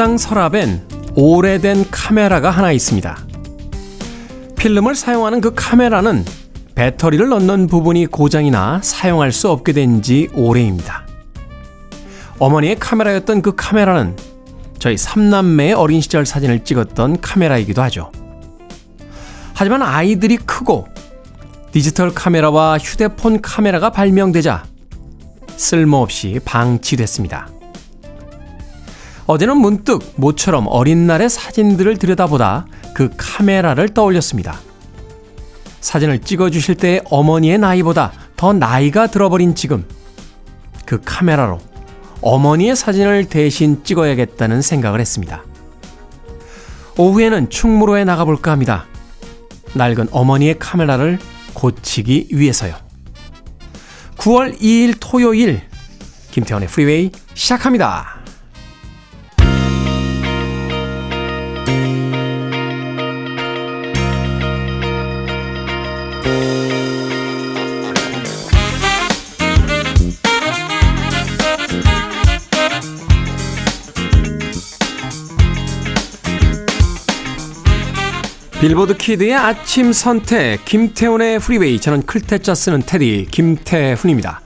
옥상 서랍엔 오래된 카메라가 하나 있습니다. 필름을 사용하는 그 카메라는 배터리를 넣는 부분이 고장이 나 사용할 수 없게 된 지 오래입니다. 어머니의 카메라였던 그 카메라는 저희 삼남매의 어린 시절 사진을 찍었던 카메라이기도 하죠. 하지만 아이들이 크고 디지털 카메라와 휴대폰 카메라가 발명되자 쓸모없이 방치됐습니다. 어제는 문득 모처럼 어린 날의 사진들을 들여다보다 그 카메라를 떠올렸습니다. 사진을 찍어주실 때의 어머니의 나이보다 더 나이가 들어버린 지금 그 카메라로 어머니의 사진을 대신 찍어야겠다는 생각을 했습니다. 오후에는 충무로에 나가볼까 합니다. 낡은 어머니의 카메라를 고치기 위해서요. 9월 2일 토요일 김태원의 프리웨이 시작합니다. 빌보드 kid의 아침 선택 김태훈의 Freeway 저는 클 태 자 쓰는 테디 김태훈입니다.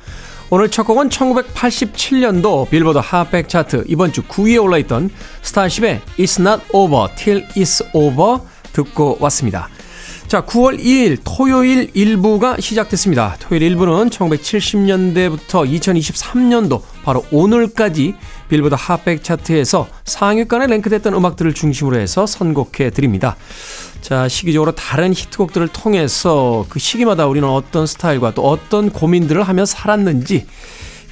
오늘 첫 곡은 1987년도 빌보드 핫백 차트 이번 주 9위에 올라있던 Starship의 It's Not Over Till It's Over 듣고 왔습니다. 자, 9월 2일 토요일 1부가 시작됐습니다. 토요일 1부는 1970년대부터 2023년도 바로 오늘까지 빌보드 핫백 차트에서 상위권에 랭크됐던 음악들을 중심으로 해서 선곡해 드립니다. 자, 시기적으로 다른 히트곡들을 통해서 그 시기마다 우리는 어떤 스타일과 또 어떤 고민들을 하며 살았는지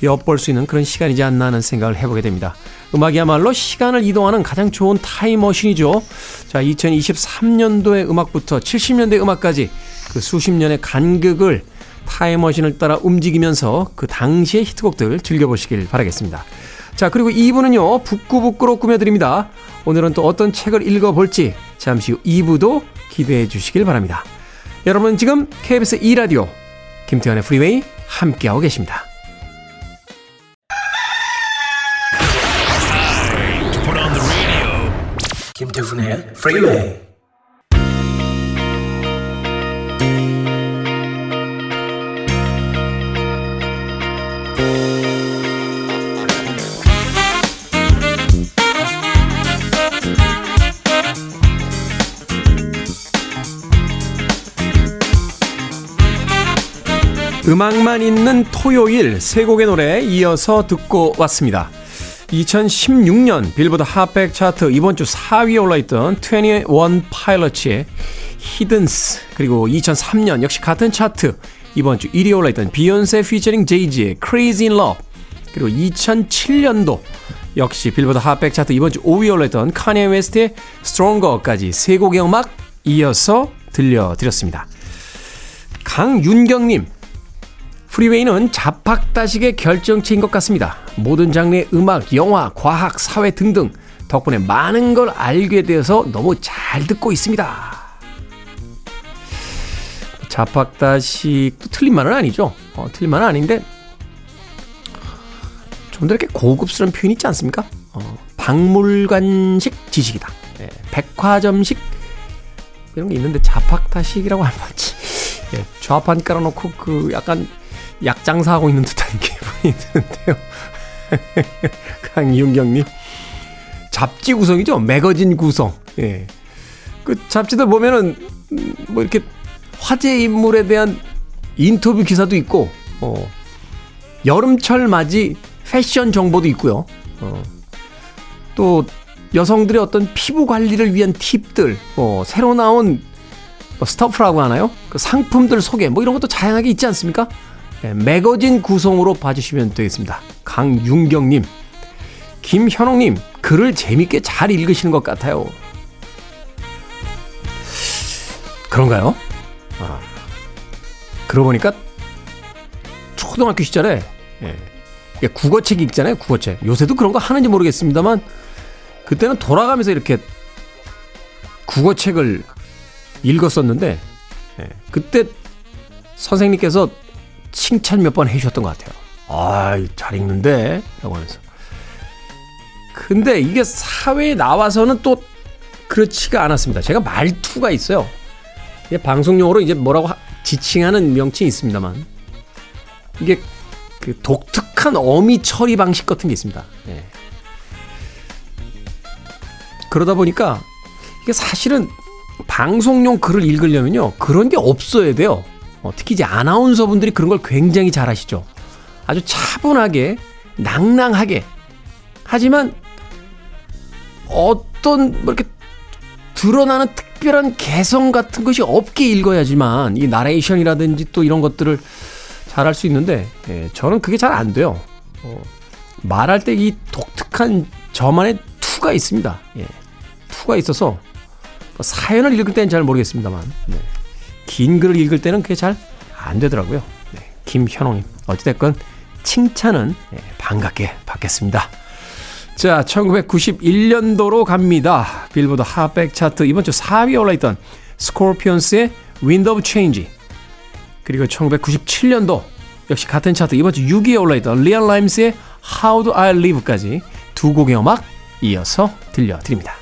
엿볼 수 있는 그런 시간이지 않나 하는 생각을 해보게 됩니다. 음악이야말로 시간을 이동하는 가장 좋은 타임머신이죠. 자, 2023년도의 음악부터 70년대 음악까지 그 수십 년의 간극을 타임머신을 따라 움직이면서 그 당시의 히트곡들 즐겨보시길 바라겠습니다. 자, 그리고 2부는요, 북구북구로 꾸며드립니다. 오늘은 또 어떤 책을 읽어볼지 잠시 후 2부도 기대해 주시길 바랍니다. 여러분 지금 KBS 2라디오 김태훈의 Freeway 함께하고 계십니다. 김태훈의 Freeway 음악만 있는 토요일 세 곡의 노래 이어서 듣고 왔습니다. 2016년 빌보드 핫백 차트 이번 주 4위에 올라있던 21 Pilots의 Heathens 그리고 2003년 역시 같은 차트 이번 주 1위에 올라있던 비욘세 featuring Jay-Z의 Crazy in Love 그리고 2007년도 역시 빌보드 핫백 차트 이번 주 5위에 올라있던 Kanye West의 Stronger까지 세 곡의 음악 이어서 들려드렸습니다. 강윤경님 프리웨이는 자팍다식의 결정체인 것 같습니다. 모든 장르의 음악, 영화, 과학, 사회 등등 덕분에 많은 걸 알게 되어서 너무 잘 듣고 있습니다. 자팍다식도 틀린 말은 아니죠. 어, 틀린 말은 아닌데 좀 더 이렇게 고급스러운 표현이 있지 않습니까? 어, 박물관식 지식이다. 예, 백화점식 이런 게 있는데 자팍다식이라고 하면 맞지. 예, 좌판 깔아놓고 그 약간 약 장사하고 있는 듯한 기분이 드는데요. 강윤경님. 잡지 구성이죠. 매거진 구성. 예. 그 잡지들 보면은, 뭐 이렇게 화제 인물에 대한 인터뷰 기사도 있고, 어, 여름철 맞이 패션 정보도 있고요. 어, 또 여성들의 어떤 피부 관리를 위한 팁들, 뭐 새로 나온 뭐 스토프라고 하나요? 그 상품들 소개, 뭐 이런 것도 다양하게 있지 않습니까? 네, 매거진 구성으로 봐주시면 되겠습니다. 강윤경님, 김현옥님, 글을 재밌게 잘 읽으시는 것 같아요. 그런가요? 아, 그러고 보니까 초등학교 시절에 예, 국어책 읽잖아요. 국어책. 요새도 그런 거 하는지 모르겠습니다만 그때는 돌아가면서 이렇게 국어책을 읽었었는데 예, 그때 선생님께서 칭찬 몇 번 해주셨던 것 같아요. 아, 잘 읽는데? 라고 하면서. 근데 이게 사회에 나와서는 또 그렇지가 않았습니다. 제가 말투가 있어요. 방송용어로 이제 뭐라고 지칭하는 명칭이 있습니다만 이게 그 독특한 어미 처리 방식 같은 게 있습니다. 예. 그러다 보니까 이게 사실은 방송용 글을 읽으려면요 그런 게 없어야 돼요. 어, 특히 이제 아나운서분들이 그런 걸 굉장히 잘 하시죠. 아주 차분하게 낭낭하게 하지만 어떤 뭐 이렇게 드러나는 특별한 개성 같은 것이 없게 읽어야지만 이 나레이션이라든지 또 이런 것들을 잘할 수 있는데 예, 저는 그게 잘 안 돼요. 어, 말할 때 이 독특한 저만의 투가 있습니다. 예, 투가 있어서 뭐 사연을 읽을 때는 잘 모르겠습니다만 네, 긴 글을 읽을 때는 그게 잘 안 되더라고요. 네, 김현홍님 어찌됐건 칭찬은 예, 반갑게 받겠습니다. 자, 1991년도로 갑니다. 빌보드 핫백 차트 이번 주 4위에 올라있던 Scorpions의 Wind of Change 그리고 1997년도 역시 같은 차트 이번 주 6위에 올라있던 리앤 라임스의 How Do I Live까지 두 곡의 음악 이어서 들려드립니다.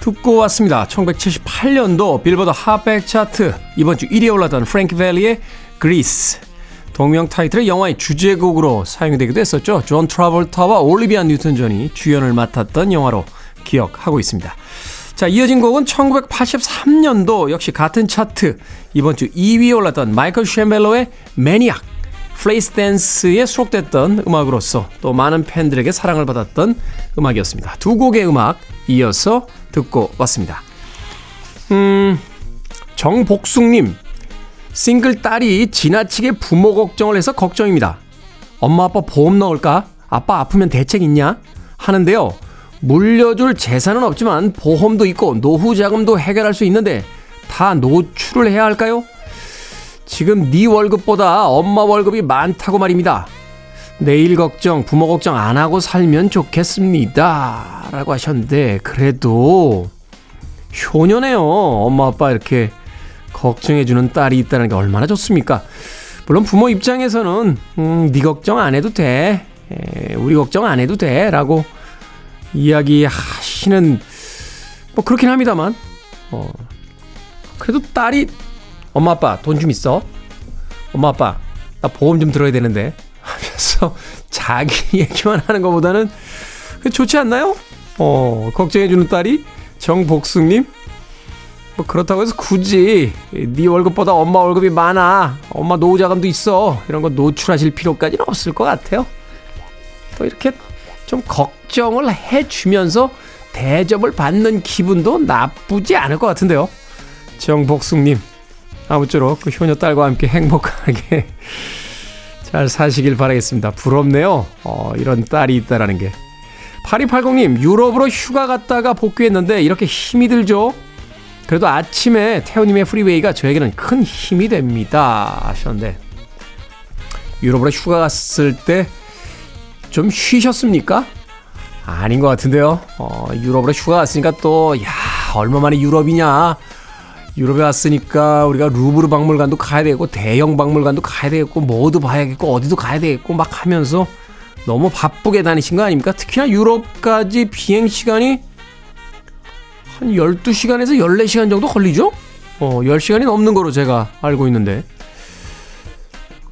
듣고 왔습니다. 1978년도 빌보드 핫백 차트 이번 주 1위에 올랐던 프랭크 벨리의 그리스 동명 타이틀의 영화의 주제곡으로 사용되기도 했었죠. 존 트라볼타와 올리비아 뉴턴 존이 주연을 맡았던 영화로 기억하고 있습니다. 자, 이어진 곡은 1983년도 역시 같은 차트 이번 주 2위에 올랐던 마이클 셈벨로의 Maniac Flashdance에 수록됐던 음악으로서 또 많은 팬들에게 사랑을 받았던 음악이었습니다. 두 곡의 음악 이어서 듣고 왔습니다. 음, 정복숙님, 싱글 딸이 지나치게 부모 걱정을 해서 걱정입니다. 엄마 아빠 보험 넣을까? 아빠 아프면 대책 있냐? 하는데요. 물려줄 재산은 없지만 보험도 있고 노후 자금도 해결할 수 있는데 다 노출을 해야 할까요? 지금 네 월급보다 엄마 월급이 많다고 말입니다. 내일 걱정, 부모 걱정 안 하고 살면 좋겠습니다. 라고 하셨는데, 그래도 효녀네요. 엄마, 아빠 이렇게 걱정해주는 딸이 있다는 게 얼마나 좋습니까? 물론 부모 입장에서는, 음, 네 걱정 안 해도 돼. 에, 우리 걱정 안 해도 돼. 라고 이야기하시는 뭐 그렇긴 합니다만 어 그래도 딸이 엄마 아빠 돈 좀 있어 엄마 아빠 나 보험 좀 들어야 되는데 하면서 자기 얘기만 하는 것보다는 좋지 않나요? 어 걱정해주는 딸이 정복숙님 뭐 그렇다고 해서 굳이 네 월급보다 엄마 월급이 많아 엄마 노후 자금도 있어 이런 거 노출하실 필요까지는 없을 것 같아요 또 이렇게 좀 걱정을 해주면서 대접을 받는 기분도 나쁘지 않을 것 같은데요. 정복숙님, 아무쪼록 그 효녀 딸과 함께 행복하게 잘 사시길 바라겠습니다. 부럽네요. 어, 이런 딸이 있다라는 게. 8280님, 유럽으로 휴가 갔다가 복귀했는데 이렇게 힘이 들죠? 그래도 아침에 태우님의 프리웨이가 저에게는 큰 힘이 됩니다. 하셨는데, 유럽으로 휴가 갔을 때 좀 쉬셨습니까? 아닌 것 같은데요. 어, 유럽으로 휴가 갔으니까 또, 야, 얼마만에 유럽이냐. 유럽에 왔으니까 우리가 루브르 박물관도 가야 되고, 대형 박물관도 가야 되겠고, 뭐도 봐야겠고, 어디도 가야 되겠고, 막 하면서 너무 바쁘게 다니신 거 아닙니까? 특히나 유럽까지 비행 시간이 한 12시간에서 14시간 정도 걸리죠? 어, 10시간이 넘는 거로 제가 알고 있는데.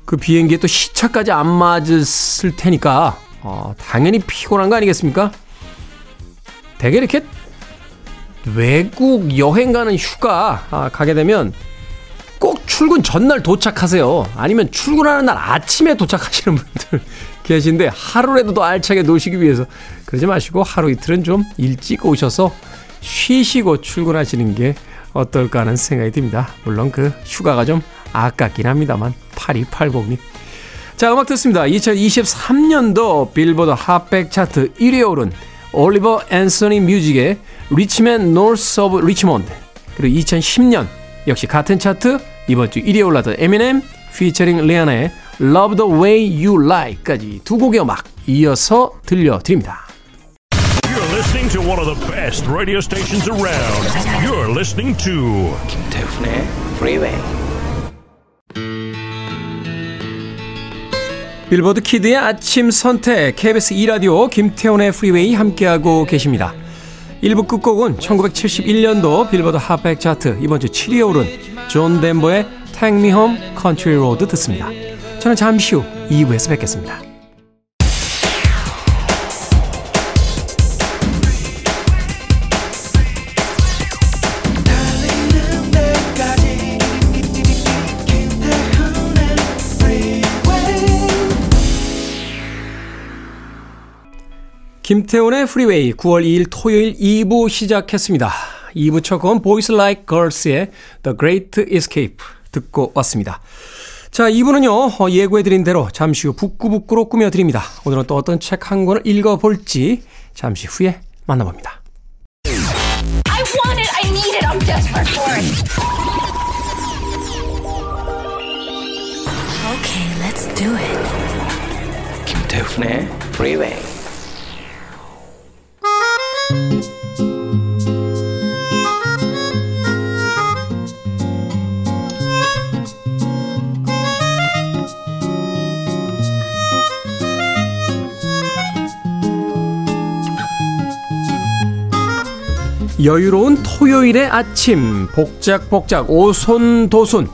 그 비행기에 또 시차까지 안 맞았을 테니까 어, 당연히 피곤한 거 아니겠습니까? 대개 이렇게 외국 여행 가는 휴가 아, 가게 되면 꼭 출근 전날 도착하세요. 아니면 출근하는 날 아침에 도착하시는 분들 계신데 하루라도 더 알차게 노시기 위해서 그러지 마시고 하루 이틀은 좀 일찍 오셔서 쉬시고 출근하시는 게 어떨까 하는 생각이 듭니다. 물론 그 휴가가 좀 아깝긴 합니다만 8280님. 자, 음악 듣습니다. 2023년도 빌보드 핫백 차트 1위에 오른 올리버 앤서니 Music의 Rich Men North of Richmond 그리고 2010년 역시 같은 차트 이번 주 1위에 올랐던 에미넴 피처링 리아나의 Love the Way You Lie까지 두 곡의 음악 이어서 들려드립니다. You're listening to one of the best radio stations around. You're listening to 김태훈의 Freeway. 빌보드 kid의 아침 선택 KBS 2라디오 김태훈의 Freeway 함께하고 계십니다. 1부 끝곡은 1971년도 빌보드 핫백 차트 이번 주 7위에 오른 존 덴버의 Take Me Home Country Road 듣습니다. 저는 잠시 후 2부에서 뵙겠습니다. 김태훈의 프리웨이 9월 2일 토요일 2부 시작했습니다. 2부 첫 곡은 Boys Like Girls의 The Great Escape 듣고 왔습니다. 자, 2부는요, 예고해드린 대로 잠시 후 북구북구로 꾸며드립니다. 오늘은 또 어떤 책 한 권을 읽어볼지 잠시 후에 만나봅니다. I want it. I need it. I'm desperate for it. Okay, let's do it. 김태훈의 Freeway. 여유로운 토요일의 아침 복작복작 오손도손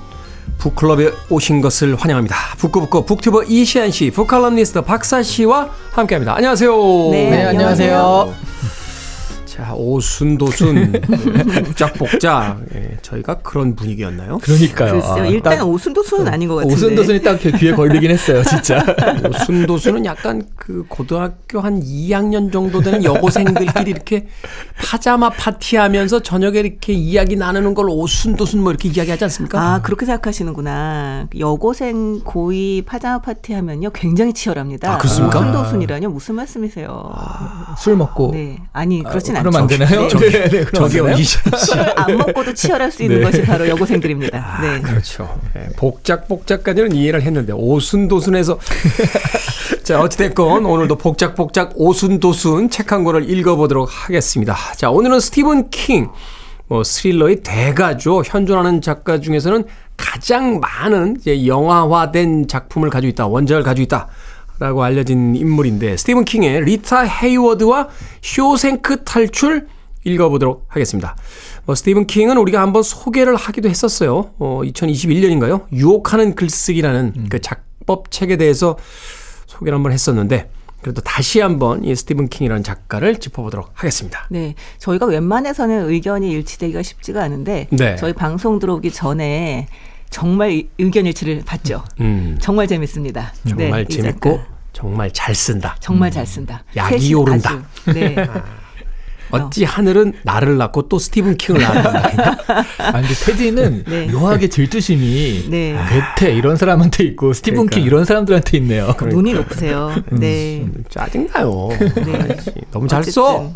북클럽에 오신 것을 환영합니다. 북구북구 북튜버 이시안 씨, 북칼럼니스트 박사 씨와 함께합니다. 안녕하세요. 네, 네, 안녕하세요. 자 오순도순 복작복작 예, 저희가 그런 분위기였나요? 그러니까요. 글쎄요. 아, 일단 딱 오순도순은 아닌 것 같은데. 오순도순이 딱 귀에 걸리긴 했어요, 진짜. 오순도순은 약간 그 고등학교 한 2학년 정도 되는 여고생들끼리 이렇게 파자마 파티하면서 저녁에 이렇게 이야기 나누는 걸 오순도순 뭐 이렇게 이야기하지 않습니까? 아, 그렇게 생각하시는구나. 여고생 고이 파자마 파티 하면요. 굉장히 치열합니다. 아, 그렇습니까? 오순도순이라뇨? 무슨 말씀이세요? 술 먹고. 네. 아니, 그렇진 아, 않 죠. 그러면 안 되나요? 네. 네, 네, 저기요 안 먹고도 치열할 수 있는 네. 것이 바로 여고생들입니다. 네. 그렇죠. 예, 복작복작까지는 이해를 했는데 오순도순에서 자 어찌됐건 오늘도 복작복작 오순도순 책 한 권을 읽어보도록 하겠습니다. 자 오늘은 스티븐 킹 뭐 스릴러의 대가죠. 현존하는 작가 중에서는 가장 많은 이제 영화화된 작품을 가지고 있다. 원작을 가지고 있다. 라고 알려진 인물인데 스티븐 킹의 리타 헤이워드와 쇼생크 탈출 읽어보도록 하겠습니다. 뭐 스티븐 킹은 우리가 한번 소개를 하기도 했었어요. 어, 2021년인가요? 유혹하는 글쓰기라는 그 작법 책에 대해서 소개를 한번 했었는데 그래도 다시 한번 이 스티븐 킹이라는 작가를 짚어보도록 하겠습니다. 네. 저희가 웬만해서는 의견이 일치되기가 쉽지가 않은데 네. 저희 방송 들어오기 전에 정말 의- 의견 일치를 봤죠. 음, 정말 재밌습니다. 정말 네, 이 재밌고. 정말 잘 쓴다. 정말 잘 쓴다. 약이 셋이 오른다. 아주, 네. 어찌 하늘은 나를 낳고 또 스티븐 킹을 낳았나. 아, 근데 테디는 네. 묘하게 질투심이 네. 괴테 이런 사람한테 있고 스티븐 그러니까. 킹 이런 사람들한테 있네요. 눈이 높으세요. 네. 짜증나요. 네. 너무 잘 써.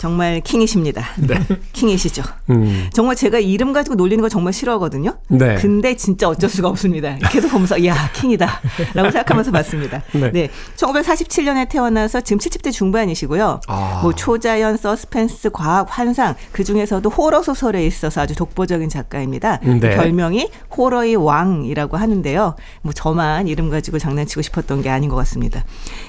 정말 킹이십니다. 킹이시죠. 음, 정말 제가 이름 가지고 놀리는 거 정말 싫어하거든요. 네. 근데 진짜 어쩔 수가 없습니다. 계속 보면서 야 킹이다 라고 생각하면서 봤습니다. 네. 네. 1947년에 태어나서 지금 70대 중반이시고요. 아. 뭐 초자연, 서스펜스, 과학, 환상 그 중에서도 호러 소설에 있어서 아주 독보적인 작가입니다. 네. 별명이 호러의 왕이라고 하는데요. 뭐 저만 이름 가지고 장난치고 싶었던 게 아닌 것 같습니다.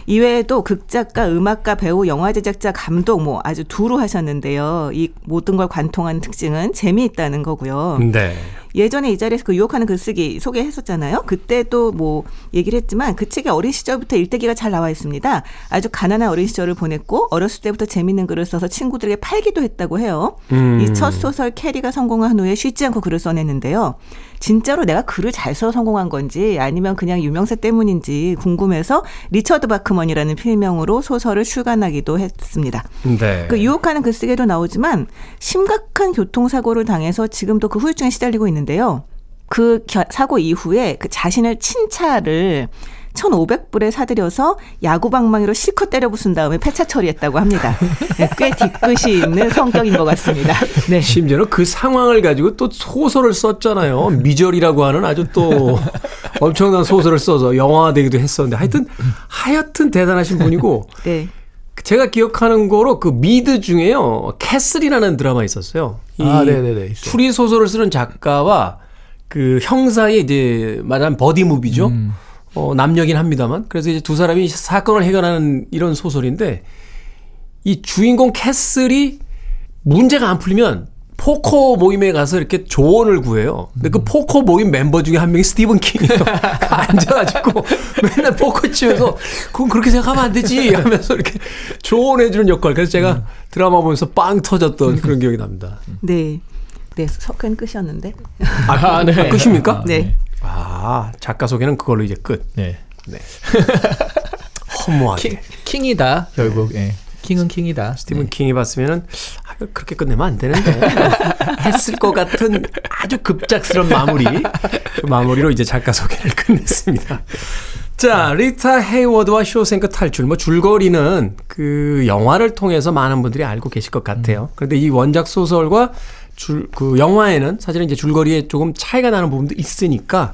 이외에도 극작가, 음악가, 배우, 영화 제작자, 감독 뭐 아주 두루 하셨는데요. 이 모든 걸 관통하는 특징은 재미있다는 거고요. 네. 예전에 이 자리에서 그 유혹하는 글쓰기 소개했었잖아요. 그때도 뭐 얘기를 했지만 그 책에 어린 시절부터 일대기가 잘 나와 있습니다. 아주 가난한 어린 시절을 보냈고 어렸을 때부터 재밌는 글을 써서 친구들에게 팔기도 했다고 해요. 음. 이 첫 소설 캐리가 성공한 후에 쉬지 않고 글을 써냈는데요. 진짜로 내가 글을 잘써 성공한 건지 아니면 그냥 유명세 때문인지 궁금해서 리처드 바크먼이라는 필명으로 소설을 출간하기도 했습니다. 네. 그 유혹하는 글쓰기도 나오지만 심각한 교통사고를 당해서 지금도 그 후유증에 시달리고 있는데요. 그 겨- 사고 이후에 그 자신을 친 차를 1,500불에 사들여서 야구방망이로 실컷 때려 부순 다음에 폐차 처리했다고 합니다. 네, 꽤 뒤끝이 있는 성격인 것 같습니다. 네. 심지어는 그 상황을 가지고 또 소설을 썼잖아요. 미저리라고 하는 아주 또 엄청난 소설을 써서 영화되기도 했었는데 하여튼 하여튼 대단하신 분이고 네. 제가 기억하는 거로 그 미드 중에요. 캐슬이라는 드라마 있었어요. 이 아, 네네네, 있어요. 추리 소설을 쓰는 작가와 그 형사의 이제 말하면 버디 무비죠. 음. 어, 남녀긴 합니다만. 그래서 이제 두 사람이 사건을 해결하는 이런 소설인데 이 주인공 캐슬이 문제가 안 풀리면 포커 모임에 가서 이렇게 조언을 구해요. 근데 그 포커 모임 멤버 중에 한 명이 스티븐 킹이에요. 앉아가지고 맨날 포커 치면서 그건 그렇게 생각하면 안 되지 하면서 이렇게 조언해주는 역할. 그래서 제가 드라마 보면서 빵 터졌던 그런 기억이 납니다. 네. 네, 석은 끝이었는데. 아, 네. 끝입니까? 네. 아, 작가 소개는 그걸로 이제 끝. 네. 허무하게. 킹, 킹이다 결국. 예. 킹은 킹이다. 스티븐 킹이 봤으면은 아, 그렇게 끝내면 안 되는데 했을 것 같은 아주 급작스러운 마무리 그 마무리로 이제 작가 소개를 끝냈습니다. 자 리타 헤이워드와 쇼생크 탈출 뭐 줄거리는 그 영화를 통해서 많은 분들이 알고 계실 것 같아요. 그런데 이 원작 소설과 줄 그 영화에는 사실은 이제 줄거리에 조금 차이가 나는 부분도 있으니까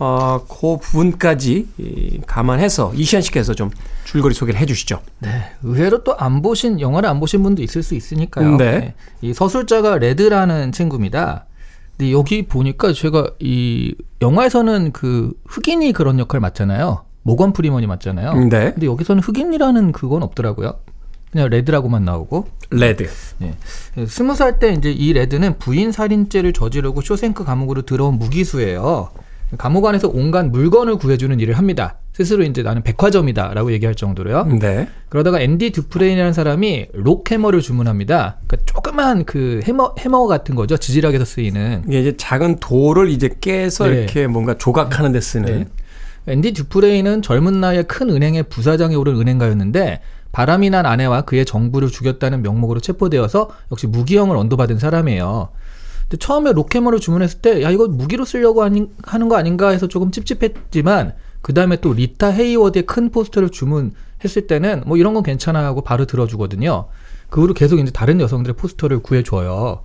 어, 그 부분까지 이, 감안해서 이시한 씨께서 좀 줄거리 소개를 해주시죠. 네, 의외로 또 안 보신 영화를 안 보신 분도 있을 수 있으니까요. 네. 이 서술자가 레드라는 친구입니다. 근데 여기 보니까 제가 이 영화에서는 그 흑인이 그런 역할 맡잖아요. 모건 프리먼이 맡잖아요. 네. 근데 여기서는 흑인이라는 그건 없더라고요. 그냥 레드라고만 나오고. 레드. 네. 스무 살 때 이제 이 레드는 부인 살인죄를 저지르고 쇼생크 감옥으로 들어온 무기수예요. 감옥 안에서 온갖 물건을 구해주는 일을 합니다. 스스로 이제 나는 백화점이다라고 얘기할 정도로요. 네. 그러다가 앤디 듀프레인이라는 사람이 rock hammer를 주문합니다. 그러니까 조그만 그 해머 해머 같은 거죠. 지질학에서 쓰이는. 이게 이제 작은 돌을 이제 깨서 네. 이렇게 뭔가 조각하는 데 쓰는. 네. 앤디 듀프레인은 젊은 나이에 큰 은행의 부사장에 오른 은행가였는데 바람이 난 아내와 그의 정부를 죽였다는 명목으로 체포되어서 역시 무기형을 언도받은 사람이에요. 근데 처음에 rock hammer를 주문했을 때 야 이거 무기로 쓰려고 하는 거 아닌가 해서 조금 찝찝했지만 그 다음에 또 리타 헤이워드의 큰 포스터를 주문했을 때는 뭐 이런 건 괜찮아 하고 바로 들어주거든요. 그 후로 계속 이제 다른 여성들의 포스터를 구해줘요.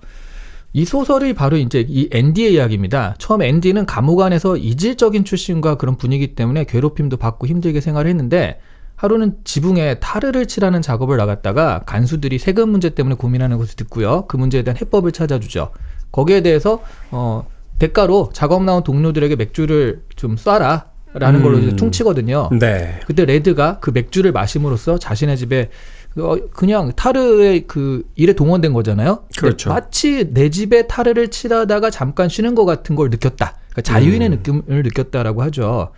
이 소설이 바로 이제 이 앤디의 이야기입니다. 처음 앤디는 감옥 안에서 이질적인 출신과 그런 분위기 때문에 괴롭힘도 받고 힘들게 생활을 했는데 하루는 지붕에 타르를 칠하는 작업을 나갔다가 간수들이 세금 문제 때문에 고민하는 것을 듣고요. 그 문제에 대한 해법을 찾아주죠. 거기에 대해서 어 대가로 작업 나온 동료들에게 맥주를 좀 쏴라 라는 걸로 이제 음. 퉁치거든요. 네. 그때 레드가 그 맥주를 마심으로써 자신의 집에 어, 그냥 타르의 그 일에 동원된 거잖아요. 근데 그렇죠. 마치 내 집에 타르를 칠하다가 잠깐 쉬는 것 같은 걸 느꼈다. 그러니까 자유인의 음. 느낌을 느꼈다라고 하죠.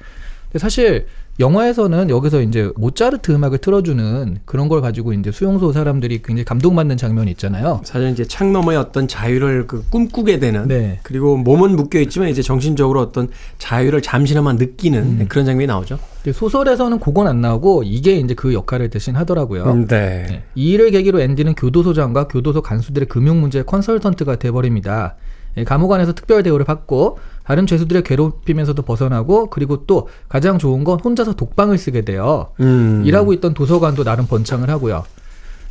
근데 사실 영화에서는 여기서 이제 모차르트 음악을 틀어주는 그런 걸 가지고 이제 수용소 사람들이 굉장히 감동받는 장면이 있잖아요. 사실 이제 창 너머의 어떤 자유를 그 꿈꾸게 되는 네. 그리고 몸은 묶여 있지만 이제 정신적으로 어떤 자유를 잠시나마 느끼는 음. 그런 장면이 나오죠. 소설에서는 그건 안 나오고 이게 이제 그 역할을 대신 하더라고요. 네. 네. 이 일을 계기로 앤디는 교도소장과 교도소 간수들의 금융 문제 컨설턴트가 돼버립니다. 예, 감옥 안에서 특별 대우를 받고 다른 죄수들의 괴롭히면서도 벗어나고 그리고 또 가장 좋은 건 혼자서 독방을 쓰게 돼요. 음. 일하고 있던 도서관도 나름 번창을 하고요.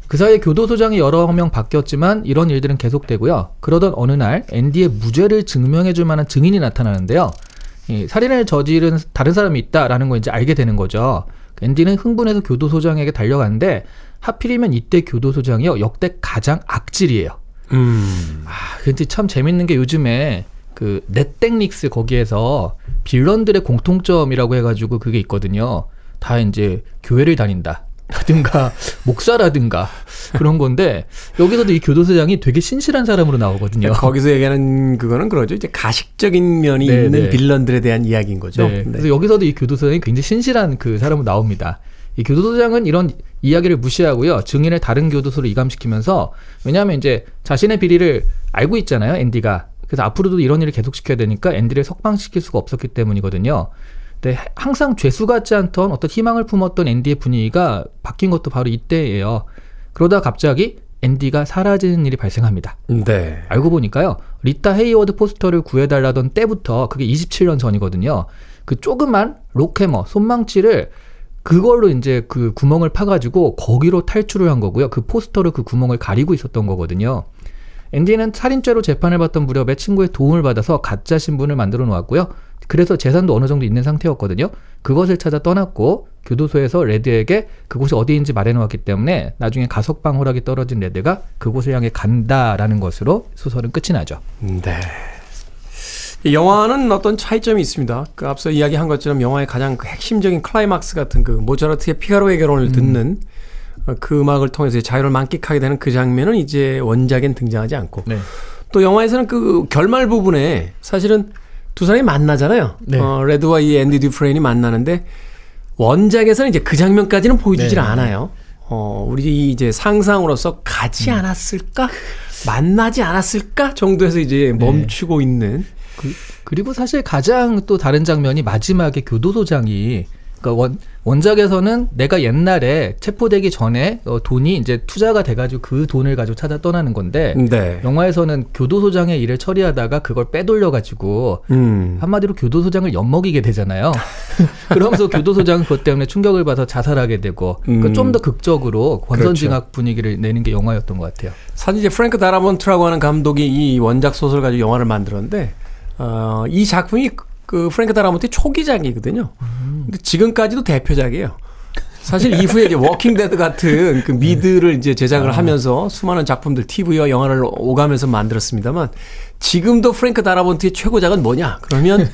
그 사이에 교도소장이 여러 명 바뀌었지만 이런 일들은 계속되고요. 그러던 어느 날 앤디의 무죄를 증명해줄 만한 증인이 나타나는데요. 이 살인을 저지른 다른 사람이 있다라는 걸 이제 알게 되는 거죠. 앤디는 흥분해서 교도소장에게 달려가는데 하필이면 이때 교도소장이요 역대 가장 악질이에요. 음. 아, 근데 참 재밌는 게 요즘에 그 넷땡릭스 거기에서 빌런들의 공통점이라고 해가지고 그게 있거든요. 다 이제 교회를 다닌다. 라든가 목사라든가 그런 건데 여기서도 이 교도소장이 되게 신실한 사람으로 나오거든요. 거기서 얘기하는 그거는 그러죠. 이제 가식적인 면이 네, 있는 네. 빌런들에 대한 이야기인 거죠. 네, 그래서 여기서도 이 교도소장이 굉장히 신실한 그 사람으로 나옵니다. 이 교도소장은 이런 이야기를 무시하고요. 증인을 다른 교도소로 이감시키면서 왜냐하면 이제 자신의 비리를 알고 있잖아요. 앤디가. 그래서 앞으로도 이런 일을 계속 시켜야 되니까 앤디를 석방시킬 수가 없었기 때문이거든요. 근데 항상 죄수 같지 않던 어떤 희망을 품었던 앤디의 분위기가 바뀐 것도 바로 이때예요. 그러다 갑자기 앤디가 사라지는 일이 발생합니다. 네. 알고 보니까요. 리타 헤이워드 포스터를 구해달라던 때부터 그게 27년 전이거든요. 그 조그만 rock hammer 손망치를 그걸로 이제 그 구멍을 파가지고 거기로 탈출을 한 거고요. 그 포스터로 그 구멍을 가리고 있었던 거거든요. 앤디는 살인죄로 재판을 받던 무렵에 친구의 도움을 받아서 가짜 신분을 만들어 놓았고요. 그래서 재산도 어느 정도 있는 상태였거든요. 그것을 찾아 떠났고 교도소에서 레드에게 그곳이 어디인지 말해놓았기 때문에 나중에 가석방 허락이 떨어진 레드가 그곳을 향해 간다라는 것으로 소설은 끝이 나죠. 네. 이 영화는 어떤 차이점이 있습니다. 그 앞서 이야기한 것처럼 영화의 가장 그 핵심적인 클라이막스 같은 그 모차르트의 피가로의 결혼을 듣는 어, 그 음악을 통해서 자유를 만끽하게 되는 그 장면은 이제 원작엔 등장하지 않고 네. 또 영화에서는 그 결말 부분에 사실은 두 사람이 만나잖아요. 네. 어, 레드와 이 앤디 듀프레인이 만나는데 원작에서는 이제 그 장면까지는 보여주질 네. 않아요. 어, 우리 이제 상상으로서 가지 음. 않았을까? 만나지 않았을까? 정도에서 이제 네. 멈추고 있는. 그, 그리고 사실 가장 또 다른 장면이 마지막에 교도소장이 그러니까 원, 원작에서는 내가 옛날에 체포되기 전에 어, 돈이 이제 투자가 돼가지고 그 돈을 가지고 찾아 떠나는 건데 네. 영화에서는 교도소장의 일을 처리하다가 그걸 빼돌려가지고 음. 한마디로 교도소장을 엿먹이게 되잖아요. 그러면서 교도소장은 그것 때문에 충격을 받아 자살하게 되고 그러니까 음. 좀더 극적으로 그렇죠. 권선징악 분위기를 내는 게 영화였던 것 같아요. 사실 이제 프랭크 다라몬트라고 하는 감독이 이 원작 소설 가지고 영화를 만들었는데 어, 이 작품이 그 프랭크 다라본트의 초기작이거든요. 근데 지금까지도 대표작이에요. 사실 이후에 이제 워킹 데드 같은 그 미드를 이제 제작을 하면서 수많은 작품들 TV와 영화를 오가면서 만들었습니다만 지금도 프랭크 다라본트의 최고작은 뭐냐? 그러면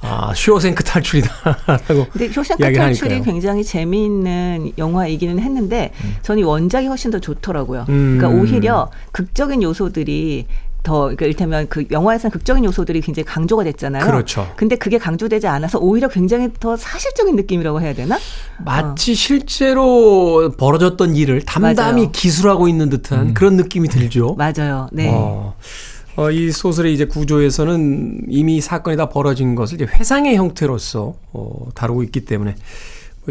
아, 쇼생크 탈출이다라고 근데 이야기를 탈출이. 굉장히 재미있는 영화이기는 했는데 저는 이 원작이 훨씬 더 좋더라고요. 음. 그러니까 오히려 극적인 요소들이 더 그러니까 이를테면 그 영화에서는 극적인 요소들이 굉장히 강조가 됐잖아요. 그렇죠. 근데 그게 강조되지 않아서 오히려 굉장히 더 사실적인 느낌이라고 해야 되나? 마치 실제로 벌어졌던 일을 담담히 맞아요. 기술하고 있는 듯한 그런 느낌이 들죠. 맞아요. 네. 어, 어, 이 소설의 이제 구조에서는 이미 사건이 다 벌어진 것을 이제 회상의 형태로서 어, 다루고 있기 때문에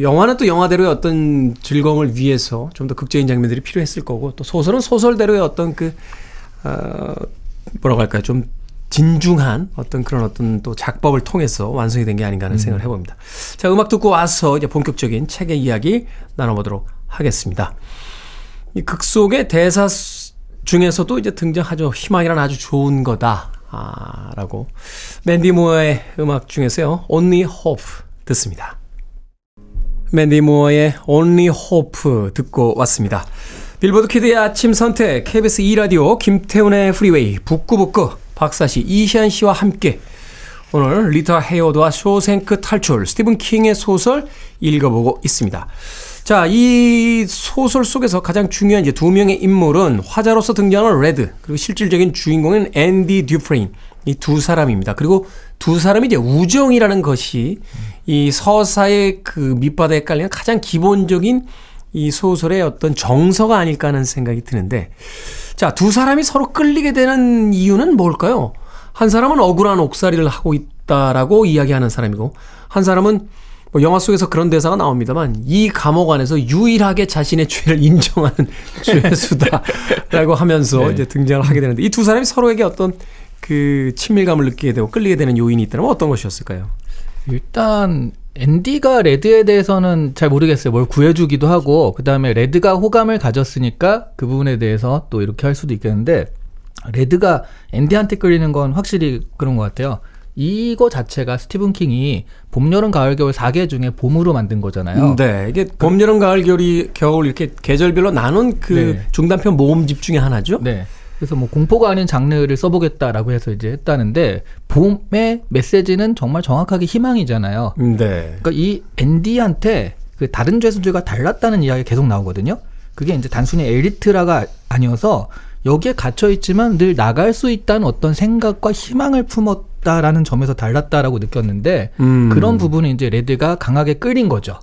영화는 또 영화대로의 어떤 즐거움을 위해서 좀 더 극적인 장면들이 필요했을 거고 또 소설은 소설대로의 어떤 그 어, 뭐라고 할까요 좀 진중한 어떤 그런 어떤 또 작법을 통해서 완성이 된 게 아닌가 하는 생각을 해봅니다. 자 음악 듣고 와서 이제 본격적인 책의 이야기 나눠보도록 하겠습니다. 이 극 속의 대사 스- 중에서도 이제 등장하죠. 희망이란 아주 좋은 거다. 아, 라고. 맨디 모어의 음악 중에서요. Only Hope 듣습니다. 맨디 모어의 Only Hope 듣고 왔습니다. 빌보드 키드의 아침 선택, KBS 2라디오, 김태훈의 프리웨이, 북끄북끄, 박사씨, 이시한 씨와 함께 오늘 리타 헤이워드와 쇼생크 탈출, 스티븐 킹의 소설 읽어보고 있습니다. 자, 이 소설 속에서 가장 중요한 이제 두 명의 인물은 화자로서 등장하는 레드, 그리고 실질적인 주인공인 앤디 듀프레인. 이 두 사람입니다. 그리고 두 사람이 이제 우정이라는 것이 이 서사의 그 밑바닥에 깔리는 가장 기본적인 이 소설의 어떤 정서가 아닐까 하는 생각이 드는데 자, 두 사람이 서로 끌리게 되는 이유는 뭘까요? 한 사람은 억울한 옥살이를 하고 있다라고 이야기하는 사람이고 한 사람은 뭐 영화 속에서 그런 대사가 나옵니다만 이 감옥 안에서 유일하게 자신의 죄를 인정하는 죄수다라고 하면서 네. 이제 등장을 하게 되는데 이 두 사람이 서로에게 어떤 그 친밀감을 느끼게 되고 끌리게 되는 요인이 있다면 어떤 것이었을까요? 일단 앤디가 레드에 대해서는 잘 모르겠어요. 뭘 구해주기도 하고 그 다음에 레드가 호감을 가졌으니까 그 부분에 대해서 또 이렇게 할 수도 있겠는데 레드가 앤디한테 끌리는 건 확실히 그런 것 같아요. 이거 자체가 스티븐 킹이 봄, 여름, 가을, 겨울 4개 중에 봄으로 만든 거잖아요. 네, 이게 봄, 여름, 가을, 겨울이 겨울 이렇게 계절별로 나눈 그 네. 중단편 모음집 중에 하나죠. 네. 그래서 뭐 공포가 아닌 장르를 써보겠다라고 해서 이제 했다는데 봄의 메시지는 정말 정확하게 희망이잖아요. 네. 그러니까 이 앤디한테 그 다른 죄수들과 달랐다는 이야기가 계속 나오거든요. 그게 이제 단순히 엘리트라가 아니어서 여기에 갇혀 있지만 늘 나갈 수 있다는 어떤 생각과 희망을 품었다라는 점에서 달랐다라고 느꼈는데 음. 그런 부분은 이제 레드가 강하게 끌린 거죠.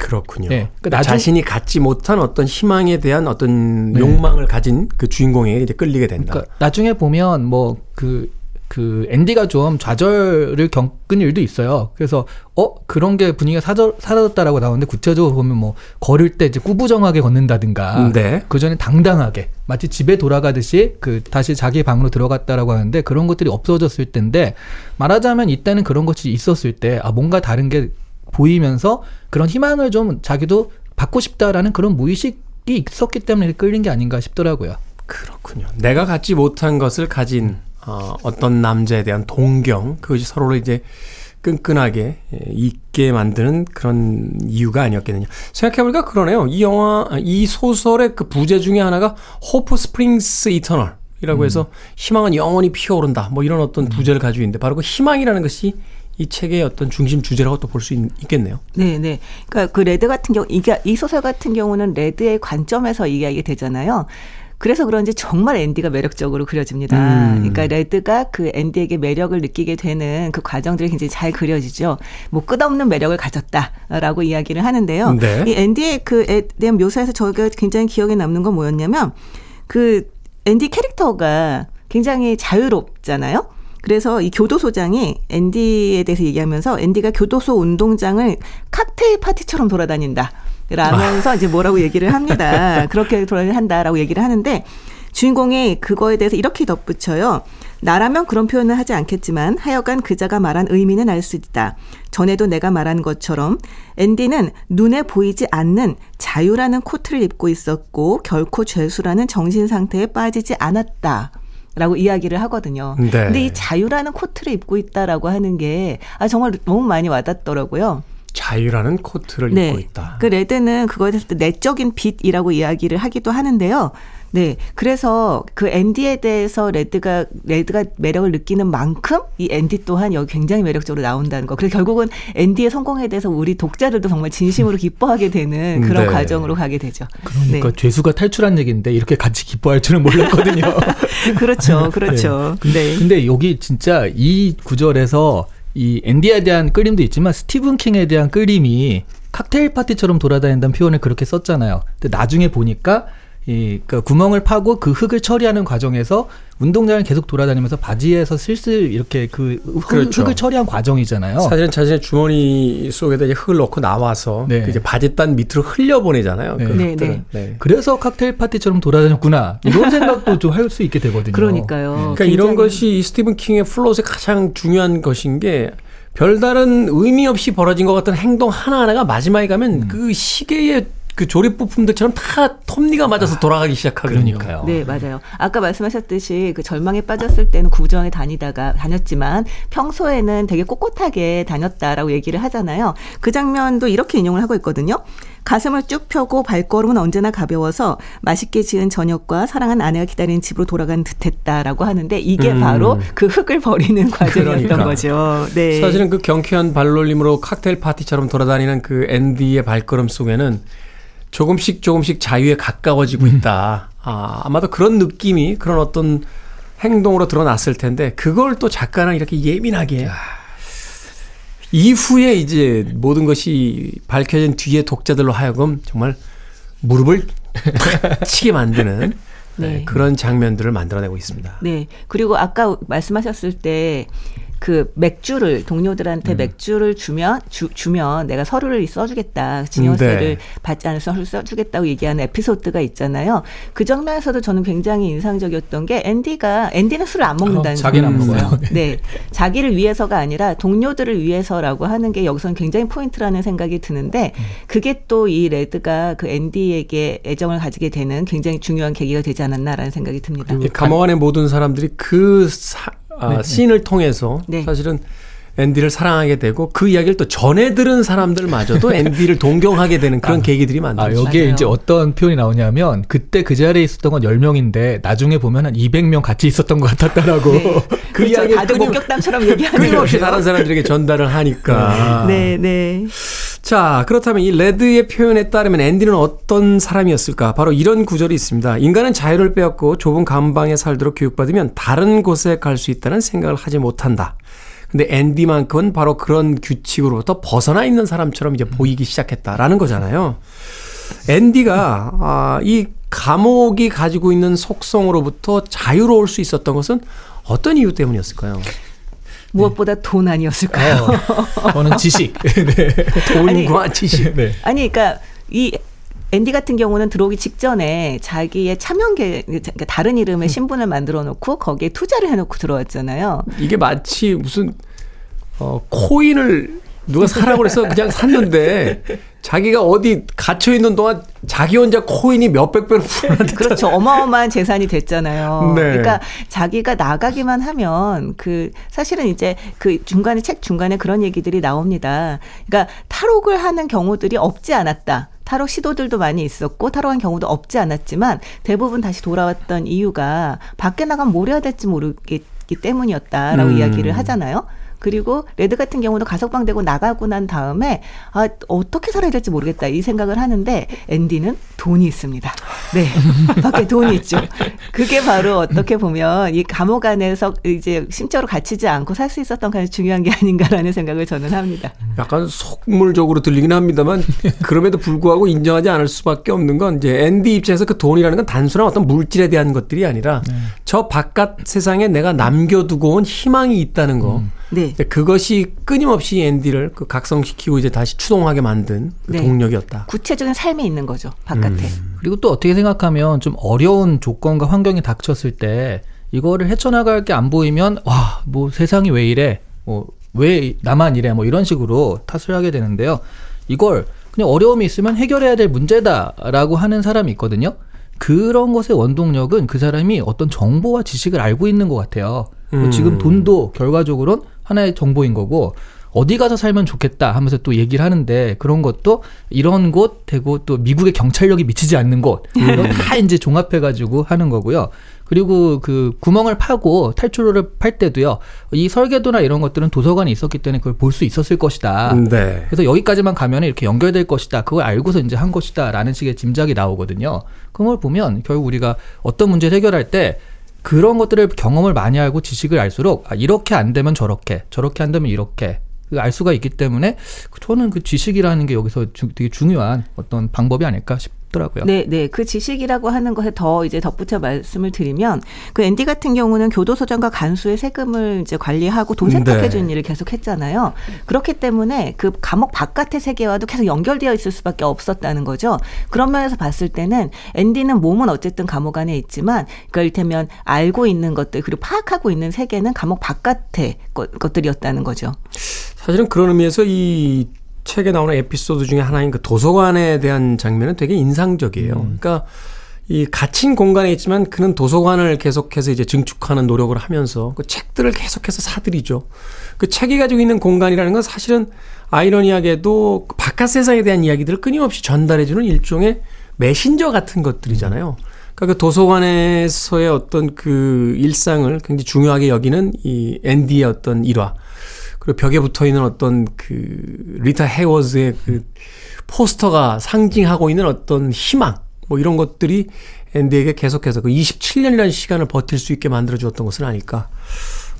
그렇군요. 네. 그러니까 그러니까 나중- 자신이 갖지 못한 어떤 희망에 대한 어떤 네. 욕망을 가진 그 주인공에게 이제 끌리게 된다. 그러니까 나중에 보면 뭐그 그 앤디가 좀 좌절을 겪은 일도 있어요. 그래서 어 그런 게 분위기가 사절, 사라졌다라고 나오는데 구체적으로 보면 뭐 걸을 때 이제 꾸부정하게 걷는다든가 네. 그 전에 당당하게 마치 집에 돌아가듯이 그 다시 자기 방으로 들어갔다라고 하는데 그런 것들이 없어졌을 때인데 말하자면 이때는 그런 것이 있었을 때 아 뭔가 다른 게 보이면서 그런 희망을 좀 자기도 받고 싶다라는 그런 무의식이 있었기 때문에 끌린 게 아닌가 싶더라고요. 그렇군요. 내가 갖지 못한 것을 가진 어, 어떤 남자에 대한 동경 그것이 서로를 이제 끈끈하게 예, 있게 만드는 그런 이유가 아니었겠느냐. 생각해보니까 그러네요. 이 영화, 아, 이 소설의 그 부제 중에 하나가 Hope Springs Eternal 이라고 해서 희망은 영원히 피어오른다. 뭐 이런 어떤 부제를 가지고 있는데 바로 그 희망이라는 것이 이 책의 어떤 중심 주제라고 또 볼 수 있겠네요. 네, 네. 그러니까 그 레드 같은 경우 이게 이 소설 같은 경우는 레드의 관점에서 이야기 되잖아요. 그래서 그런지 정말 앤디가 매력적으로 그려집니다. 음. 그러니까 레드가 그 앤디에게 매력을 느끼게 되는 그 과정들이 굉장히 잘 그려지죠. 뭐 끝없는 매력을 가졌다라고 이야기를 하는데요. 네. 이 앤디의 그에 대한 묘사에서 저희가 굉장히 기억에 남는 건 뭐였냐면 그 앤디 캐릭터가 굉장히 자유롭잖아요. 그래서 이 교도소장이 앤디에 대해서 얘기하면서 앤디가 교도소 운동장을 칵테일 파티처럼 돌아다닌다. 라면서 이제 뭐라고 얘기를 합니다. 그렇게 돌아한다라고 얘기를 하는데 주인공이 그거에 대해서 이렇게 덧붙여요. 나라면 그런 표현을 하지 않겠지만 하여간 그자가 말한 의미는 알 수 있다. 전에도 내가 말한 것처럼 앤디는 눈에 보이지 않는 자유라는 코트를 입고 있었고 결코 죄수라는 정신 상태에 빠지지 않았다. 라고 이야기를 하거든요. 네. 근데 이 자유라는 코트를 입고 있다라고 하는 게 아, 정말 너무 많이 와닿더라고요. 자유라는 코트를 입고 있다. 그 레드는 그거에 대해서 내적인 빛이라고 이야기를 하기도 하는데요. 네. 그래서 그 앤디에 대해서 레드가 레드가 매력을 느끼는 만큼 이 앤디 또한 여기 굉장히 매력적으로 나온다는 거. 그래서 결국은 앤디의 성공에 대해서 우리 독자들도 정말 진심으로 기뻐하게 되는 그런 네. 과정으로 가게 되죠. 그러니까 죄수가 탈출한 얘기인데 이렇게 같이 기뻐할 줄은 몰랐거든요. 네. 그렇죠. 그렇죠. 근- 네. 근데 여기 진짜 이 구절에서 이 앤디에 대한 끌림도 있지만 스티븐 킹에 대한 끌림이 칵테일 파티처럼 돌아다닌다는 표현을 그렇게 썼잖아요. 근데 나중에 보니까 이그 구멍을 파고 그 흙을 처리하는 과정에서 운동장을 계속 돌아다니면서 바지에서 슬슬 이렇게 그 흙, 그렇죠. 을 처리한 과정이잖아요. 사실은 자신의 주머니 속에다 이제 흙을 넣고 나와서 네. 그 이제 바짓단 밑으로 흘려보내잖아요. 네. 그 네. 네. 그래서 칵테일 파티처럼 돌아다녔구나 이런 생각도 좀 할 수 있게 되거든요. 그러니까요. 그러니까 이런 굉장히- 것이 이 스티븐 킹의 플롯의 가장 중요한 것인 게 별다른 의미 없이 벌어진 것 같은 행동 하나하나가 마지막에 가면 음. 그 시계의 그 조립 부품들처럼 다 톱니가 맞아서 돌아가기 시작하거든요. 그러니까요. 네, 맞아요. 아까 말씀하셨듯이 그 절망에 빠졌을 때는 구부정하게 다니다가 다녔지만 평소에는 되게 꼿꼿하게 다녔다라고 얘기를 하잖아요. 그 장면도 이렇게 인용을 하고 있거든요. 가슴을 쭉 펴고 발걸음은 언제나 가벼워서 맛있게 지은 저녁과 사랑한 아내가 기다리는 집으로 돌아간 듯했다라고 하는데 이게 음. 바로 그 흙을 버리는 과정이었던 그러니까. 거죠. 네. 사실은 그 경쾌한 발놀림으로 칵테일 파티처럼 돌아다니는 그 앤디의 발걸음 속에는 조금씩 조금씩 자유에 가까워지고 음. 있다. 아, 아마도 그런 느낌이 그런 어떤 행동으로 드러났을 텐데 그걸 또 작가는 이렇게 예민하게 이후에 이제 모든 것이 밝혀진 뒤에 독자들로 하여금 정말 무릎을 탁 치게 만드는 네. 그런 장면들을 만들어내고 있습니다. 네. 그리고 아까 말씀하셨을 때 그 맥주를 동료들한테 맥주를 주면 주, 주면 내가 서류를 써주겠다 증여세를 네. 받지 않을 서류를 써주겠다고 얘기하는 에피소드가 있잖아요. 그 장면에서도 저는 굉장히 인상적이었던 게 앤디가 앤디는 술을 안 먹는다는 어, 자기는 안 거예요. 먹어요. 네, 자기를 위해서가 아니라 동료들을 위해서라고 하는 게 여기서는 굉장히 포인트라는 생각이 드는데 그게 또 이 레드가 그 앤디에게 애정을 가지게 되는 굉장히 중요한 계기가 되지 않았나라는 생각이 듭니다. 이 감옥 안의 모든 사람들이 그 사, 아, 씬을 통해서 네. 사실은 앤디를 사랑하게 되고 그 이야기를 또 전해 들은 사람들마저도 앤디를 동경하게 되는 그런 계기들이 많죠. 아, 여기에 맞아요. 이제 어떤 표현이 나오냐면 그때 그 자리에 있었던 건 10명인데 나중에 보면 한 200명 같이 있었던 것 같았다라고. 네. 그 그렇죠. 이야기를 다들 끊임- 목격담처럼 얘기하는 끊임없이 거죠. 다른 사람들에게 전달을 하니까. 네, 네. 자, 그렇다면 이 레드의 표현에 따르면 앤디는 어떤 사람이었을까? 바로 이런 구절이 있습니다. 인간은 자유를 빼앗고 좁은 감방에 살도록 교육받으면 다른 곳에 갈 수 있다는 생각을 하지 못한다. 근데 앤디만큼은 바로 그런 규칙으로부터 벗어나 있는 사람처럼 이제 보이기 시작했다라는 거잖아요. 앤디가 아, 이 감옥이 가지고 있는 속성으로부터 자유로울 수 있었던 것은 어떤 이유 때문이었을까요? 무엇보다 돈 아니었을까요? 어, 저는 지식. 네. 돈과 지식. 네. 아니, 그러니까 이 앤디 같은 경우는 들어오기 직전에 자기의 차명계 그러니까 다른 이름의 신분을 만들어 놓고 거기에 투자를 해놓고 들어왔잖아요. 이게 마치 무슨 어, 코인을 누가 사라고 그래서 그냥 샀는데 자기가 어디 갇혀 있는 동안 자기 혼자 코인이 몇백 배로 듯한 그렇죠. 어마어마한 재산이 됐잖아요. 네. 그러니까 자기가 나가기만 하면 그 사실은 이제 그 중간에 책 중간에 그런 얘기들이 나옵니다. 그러니까 탈옥을 하는 경우들이 없지 않았다. 탈옥 시도들도 많이 있었고 탈옥한 경우도 없지 않았지만 대부분 다시 돌아왔던 이유가 밖에 나가면 뭘 해야 될지 모르겠기 때문이었다라고 음. 이야기를 하잖아요. 그리고 레드 같은 경우도 가석방 되고 나가고 난 다음에 아 어떻게 살아야 될지 모르겠다 이 생각을 하는데 앤디는 돈이 있습니다. 네, 밖에 돈이 있죠. 그게 바로 어떻게 보면 이 감옥 안에서 이제 심적으로 갇히지 않고 살 수 있었던 가장 중요한 게 아닌가라는 생각을 저는 합니다. 약간 속물적으로 들리긴 합니다만 그럼에도 불구하고 인정하지 않을 수밖에 없는 건 이제 앤디 입장에서 그 돈이라는 건 단순한 어떤 물질에 대한 것들이 아니라 저 바깥 세상에 내가 남겨두고 온 희망이 있다는 거. 네. 그것이 끊임없이 앤디를 그 각성시키고 이제 다시 추동하게 만든 그 네. 동력이었다. 구체적인 삶이 있는 거죠 바깥에. 그리고 또 어떻게 생각하면 좀 어려운 조건과 환경이 닥쳤을 때 이거를 헤쳐나갈 게 안 보이면 와 뭐 세상이 왜 이래 뭐왜 나만 이래 뭐 이런 식으로 탓을 하게 되는데요 이걸 그냥 어려움이 있으면 해결해야 될 문제다라고 하는 사람이 있거든요 그런 것의 원동력은 그 사람이 어떤 정보와 지식을 알고 있는 것 같아요 뭐 음. 지금 돈도 결과적으로는 하나의 정보인 거고 어디 가서 살면 좋겠다 하면서 또 얘기를 하는데 그런 것도 이런 곳 되고 또 미국의 경찰력이 미치지 않는 곳 이런 다 이제 종합해 가지고 하는 거고요. 그리고 그 구멍을 파고 탈출로를 팔 때도요. 이 설계도나 이런 것들은 도서관에 있었기 때문에 그걸 볼 수 있었을 것이다. 네. 그래서 여기까지만 가면 이렇게 연결될 것이다. 그걸 알고서 이제 한 것이다라는 식의 짐작이 나오거든요. 그걸 보면 결국 우리가 어떤 문제를 해결할 때 그런 것들을 경험을 많이 알고 지식을 알수록 아, 이렇게 안 되면 저렇게, 저렇게 안 되면 이렇게 그알 수가 있기 때문에 저는 그 지식이라는 게 여기서 주- 되게 중요한 어떤 방법이 아닐까 싶 더라고요. 네, 네. 그 지식이라고 하는 것에 더 이제 덧붙여 말씀을 드리면 그 앤디 같은 경우는 교도소장과 간수의 세금을 이제 관리하고 돈 세탁해 네. 주는 일을 계속 했잖아요. 그렇기 때문에 그 감옥 바깥의 세계와도 계속 연결되어 있을 수밖에 없었다는 거죠. 그런 면에서 봤을 때는 앤디는 몸은 어쨌든 감옥 안에 있지만 그러니까 이를테면 알고 있는 것들 그리고 파악하고 있는 세계는 감옥 바깥의 것, 것들이었다는 거죠. 사실은 그런 의미에서 이 책에 나오는 에피소드 중에 하나인 그 도서관에 대한 장면은 되게 인상적이에요. 그러니까 이 갇힌 공간에 있지만 그는 도서관을 계속해서 이제 증축하는 노력을 하면서 그 책들을 계속해서 사들이죠. 그 책이 가지고 있는 공간이라는 건 사실은 아이러니하게도 그 바깥 세상에 대한 이야기들을 끊임없이 전달해주는 일종의 메신저 같은 것들이잖아요. 그러니까 그 도서관에서의 어떤 그 일상을 굉장히 중요하게 여기는 이 앤디의 어떤 일화. 그리고 벽에 붙어 있는 어떤 그 리타 헤워즈의 그 포스터가 상징하고 있는 어떤 희망 뭐 이런 것들이 앤디에게 계속해서 그 27년이라는 시간을 버틸 수 있게 만들어 주었던 것은 아닐까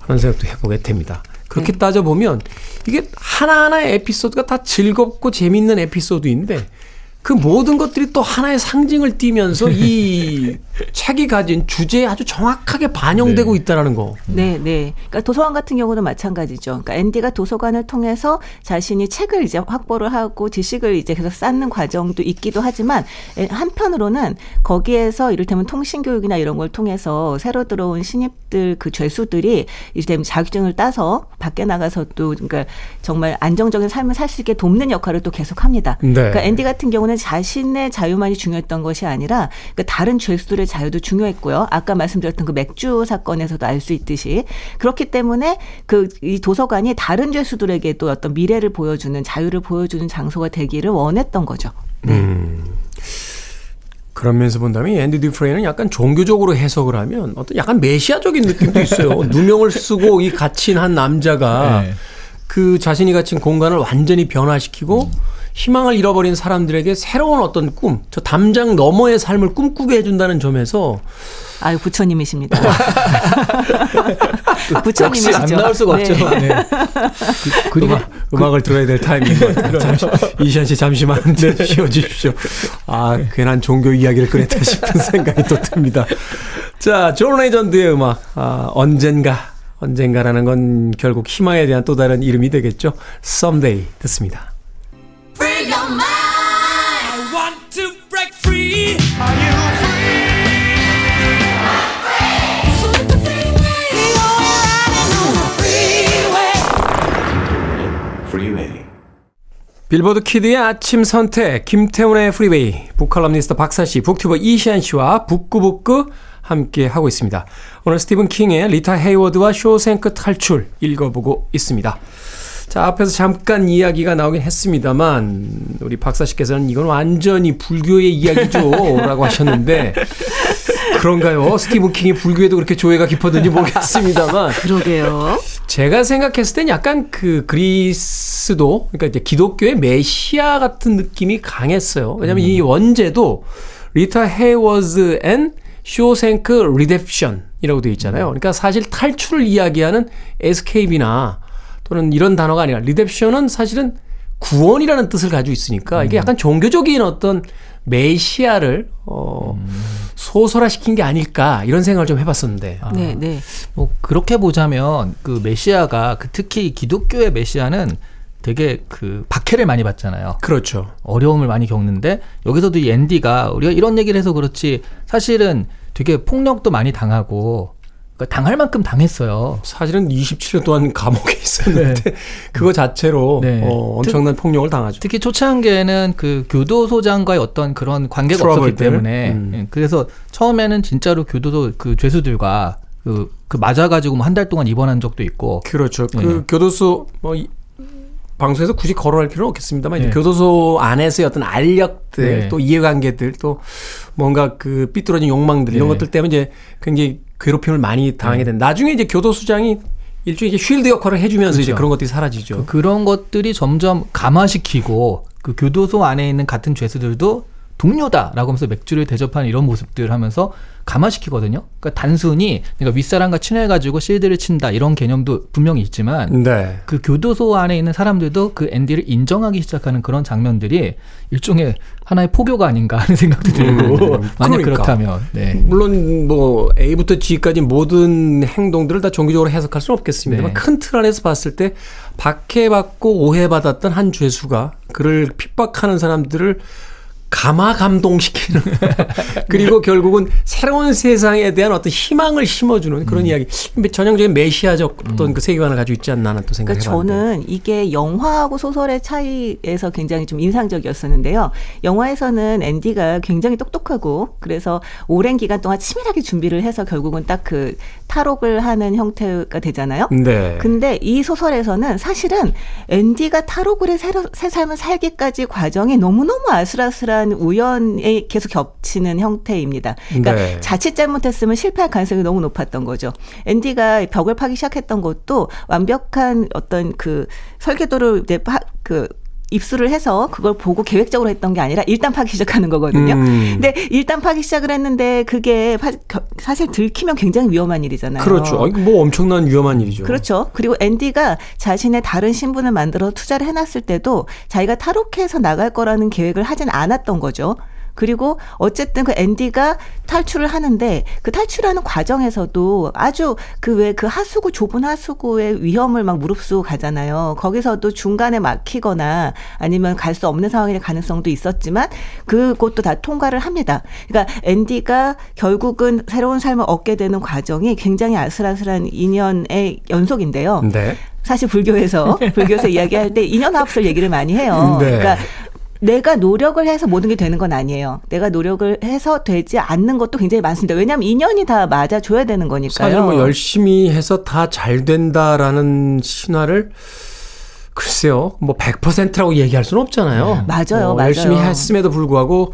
하는 생각도 해보게 됩니다. 그렇게 따져보면 이게 하나하나의 에피소드가 다 즐겁고 재밌는 에피소드인데 그 모든 것들이 또 하나의 상징을 띠면서 이 책이 가진 주제에 아주 정확하게 반영되고 있다라는 거. 네, 네. 그러니까 도서관 같은 경우도 마찬가지죠. 그러니까 앤디가 도서관을 통해서 자신이 책을 이제 확보를 하고 지식을 이제 계속 쌓는 과정도 있기도 하지만 에, 한편으로는 거기에서 이를테면 통신 교육이나 이런 걸 통해서 새로 들어온 신입들 그 죄수들이 이제 자격증을 따서 밖에 나가서 또 그러니까 정말 안정적인 삶을 살 수 있게 돕는 역할을 또 계속합니다. 네. 그러니까 앤디 같은 경우는 자신의 자유만이 중요했던 것이 아니라 그 다른 죄수들의 자유도 중요했고요. 아까 말씀드렸던 그 맥주 사건에서도 알 수 있듯이 그렇기 때문에 그 이 도서관이 다른 죄수들에게도 어떤 미래를 보여주는 자유를 보여주는 장소가 되기를 원했던 거죠. 그런 면에서 본다면 이 앤디 듀프레이는 약간 종교적으로 해석을 하면 어떤 약간 메시아적인 느낌도 있어요. 누명을 쓰고 이 갇힌 한 남자가 네. 그 자신이 갇힌 공간을 완전히 변화시키고 희망을 잃어버린 사람들에게 새로운 어떤 꿈, 저 담장 너머의 삶을 꿈꾸게 해준다는 점에서 아유 부처님이십니다. 역시 부처님이시죠. 안 나올 수가 네. 없죠. 네. 그, 리고 음악, 을 들어야 될 타이밍인 것 같아요. 잠시, 이시한 씨 잠시만 쉬어주십시오. 아, 괜한 종교 이야기를 꺼냈다 싶은 생각이 또 듭니다. 자, 존 레전드의 음악, 아, 언젠가, 언젠가라는 건 결국 희망에 대한 또 다른 이름이 되겠죠. Someday 듣습니다. Billboard Kid의 아침 선택, 김태훈의 프리웨이, 북칼럼니스트 박사씨, 북튜버 이시한 씨와 북끄북끄 함께 하고 있습니다. 오늘 스티븐 킹의 리타 헤이워드와 쇼생크 탈출 읽어보고 있습니다. 자, 앞에서 잠깐 이야기가 나오긴 했습니다만, 우리 박사씨께서는 이건 완전히 불교의 이야기죠. 라고 하셨는데, 그런가요? 스티븐 킹이 불교에도 그렇게 조예가 깊었는지 모르겠습니다만, 그러게요. 제가 생각했을 땐 약간 그 그리스도 그러니까 이제 기독교의 메시아 같은 느낌이 강했어요. 왜냐하면 이 원제도 Rita Hayworth and Shawshank Redemption이라고 되어 있잖아요. 그러니까 사실 탈출을 이야기하는 escape나 또는 이런 단어가 아니라 redemption은 사실은 구원이라는 뜻을 가지고 있으니까 이게 약간 종교적인 어떤 메시아를 어 소설화시킨 게 아닐까 이런 생각을 좀 해봤었는데 네, 네. 뭐 그렇게 보자면 그 메시아가 그 특히 기독교의 메시아는 되게 그 박해를 많이 받잖아요. 그렇죠. 어려움을 많이 겪는데 여기서도 이 앤디가 우리가 이런 얘기를 해서 그렇지 사실은 되게 폭력도 많이 당하고 그러니까 당할 만큼 당했어요. 사실은 27년 동안 감옥에 있었는데 그거 자체로 네. 어, 엄청난 폭력을 당하죠. 특히 초창기에는 그 교도소장과의 어떤 그런 관계가? 없었기 때문에 음. 예, 그래서 처음에는 진짜로 교도소 그 죄수들과 그, 그 맞아가지고 뭐 한 달 동안 입원한 적도 있고 그렇죠. 그 네. 교도소 뭐 이- 방송에서 굳이 거론할 필요는 없겠습니다만 이제 네. 교도소 안에서의 어떤 알력들 네. 또 이해관계들 또 뭔가 그 삐뚤어진 욕망들 이런 네. 것들 때문에 이제 굉장히 괴롭힘을 많이 당하게 된. 나중에 이제 교도소장이 일종의 이제 쉴드 역할을 해주면서 이제 그렇죠. 그런 것들이 사라지죠. 그런 것들이 점점 감화시키고 그 교도소 안에 있는 같은 죄수들도 동료다라고 하면서 맥주를 대접하는 이런 모습들을 하면서 감화시키거든요. 그러니까 단순히 그러니까 윗사람과 친해가지고 실드를 친다 이런 개념도 분명히 있지만 네. 그 교도소 안에 있는 사람들도 그 앤디를 인정하기 시작하는 그런 장면들이 일종의 하나의 포교가 아닌가 하는 생각도 들고 음, 만약 그러니까. 그렇다면 네. 물론 뭐 A부터 G까지 모든 행동들을 다 종교적으로 해석할 수는 없겠습니다만 네. 큰틀 안에서 봤을 때 박해받고 오해받았던 한 죄수가 그를 핍박하는 사람들을 감화 감동시키는 그리고 결국은 새로운 세상에 대한 어떤 희망을 심어주는 그런 이야기 전형적인 메시아적 어떤 그 세계관을 가지고 있지 않나 하는 또 생각이 그러니까 저는 이게 영화하고 소설의 차이에서 굉장히 좀 인상적이었었는데요. 영화에서는 앤디가 굉장히 똑똑하고 그래서 오랜 기간 동안 치밀하게 준비를 해서 결국은 딱 그 탈옥을 하는 형태가 되잖아요. 네. 근데 이 소설에서는 사실은 앤디가 탈옥을 해 새로, 새 삶을 살기까지 과정이 너무너무 아슬아슬한 우연에 계속 겹치는 형태입니다. 그러니까 네. 자칫 잘못했으면 실패할 가능성이 너무 높았던 거죠. 앤디가 벽을 파기 시작했던 것도 완벽한 어떤 그 설계도를 이제 파, 그 입수를 해서 그걸 보고 계획적으로 했던 게 아니라 일단 파기 시작하는 거거든요. 음. 근데 일단 파기 시작을 했는데 그게 사실 들키면 굉장히 위험한 일이잖아요. 그렇죠. 뭐 엄청난 위험한 일이죠. 그렇죠. 그리고 앤디가 자신의 다른 신분을 만들어 투자를 해놨을 때도 자기가 탈옥해서 나갈 거라는 계획을 하진 않았던 거죠. 그리고 어쨌든 그 앤디가 탈출을 하는데 그 탈출하는 과정에서도 아주 그 왜 그 하수구 좁은 하수구의 위험을 막 무릅쓰고 가잖아요. 거기서도 중간에 막히거나 아니면 갈 수 없는 상황일 가능성도 있었지만 그것도 다 통과를 합니다. 그러니까 앤디가 결국은 새로운 삶을 얻게 되는 과정이 굉장히 아슬아슬한 인연의 연속인데요. 네. 사실 불교에서 불교에서 이야기할 때 인연합술 얘기를 많이 해요. 네. 그러니까 내가 노력을 해서 모든 게 되는 건 아니에요. 내가 노력을 해서 되지 않는 것도 굉장히 많습니다. 왜냐하면 인연이 다 맞아 줘야 되는 거니까요. 사실 뭐 열심히 해서 다 잘 된다라는 신화를 글쎄요, 뭐 100%라고 얘기할 수는 없잖아요. 맞아요, 뭐 맞아요. 열심히 했음에도 불구하고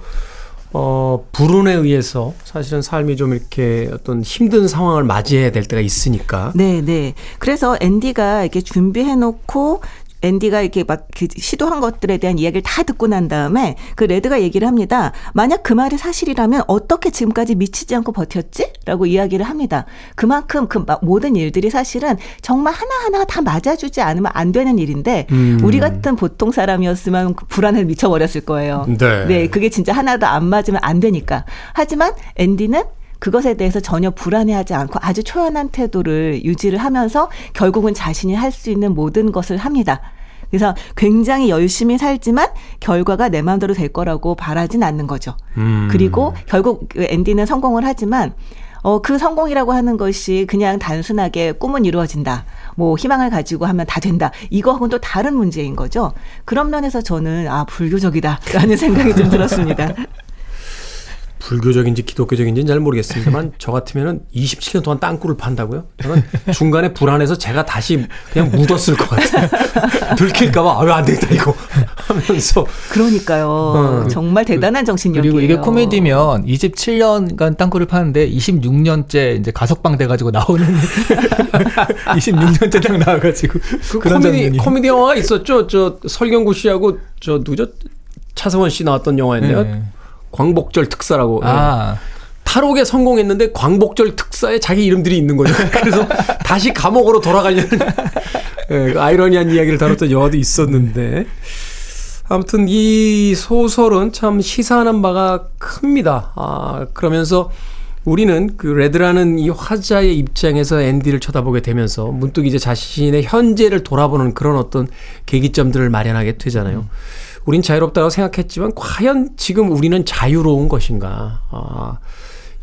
어 불운에 의해서 사실은 삶이 좀 이렇게 어떤 힘든 상황을 맞이해야 될 때가 있으니까. 네, 네. 그래서 앤디가 이렇게 준비해 놓고 앤디가 이렇게 막 그 시도한 것들에 대한 이야기를 다 듣고 난 다음에 그 레드가 얘기를 합니다. 만약 그 말이 사실이라면 어떻게 지금까지 미치지 않고 버텼지? 라고 이야기를 합니다. 그만큼 그 마- 모든 일들이 사실은 정말 하나하나가 다 맞아주지 않으면 안 되는 일인데 음. 우리 같은 보통 사람이었으면 그 불안에 미쳐버렸을 거예요. 네. 네, 그게 진짜 하나도 안 맞으면 안 되니까. 하지만 앤디는 그것에 대해서 전혀 불안해하지 않고 아주 초연한 태도를 유지를 하면서 결국은 자신이 할 수 있는 모든 것을 합니다. 그래서 굉장히 열심히 살지만 결과가 내 마음대로 될 거라고 바라진 않는 거죠. 음. 그리고 결국 그 앤디는 성공을 하지만 어, 그 성공이라고 하는 것이 그냥 단순하게 꿈은 이루어진다. 뭐 희망을 가지고 하면 다 된다. 이거하고는 또 다른 문제인 거죠. 그런 면에서 저는 아, 불교적이다라는 생각이 좀 들었습니다. 불교적인지 기독교적인지는 잘 모르겠습니다만 저 같으면은 27년 동안 땅굴을 판다고요? 저는 중간에 불안해서 제가 다시 그냥 묻었을 것 같아요. 들킬까봐 아유 안 되겠다 이거 하면서 그러니까요. 어. 정말 대단한 정신력이에요. 그리고 이게 코미디면 27년간 땅굴을 파는데 26년째 이제 가석방 돼가지고 나오는 26년째 딱 나와가지고 그 그런 코미디 장면이 코미디 영화가 있었죠. 저 설경구 씨하고 저 누구죠? 차성원 씨 나왔던 영화인데요. 네. 광복절 특사라고. 예. 아 탈옥에 성공했는데 광복절 특사에 자기 이름들이 있는 거죠. 그래서 다시 감옥으로 돌아가려는 예, 그 아이러니한 이야기를 다뤘던 영화도 있었는데 아무튼 이 소설은 참 시사하는 바가 큽니다. 아, 그러면서 우리는 그 레드라는 이 화자의 입장에서 앤디를 쳐다보게 되면서 문득 이제 자신의 현재를 돌아보는 그런 어떤 계기점들을 마련하게 되잖아요. 우린 자유롭다고 생각했지만 과연 지금 우리는 자유로운 것인가? 아,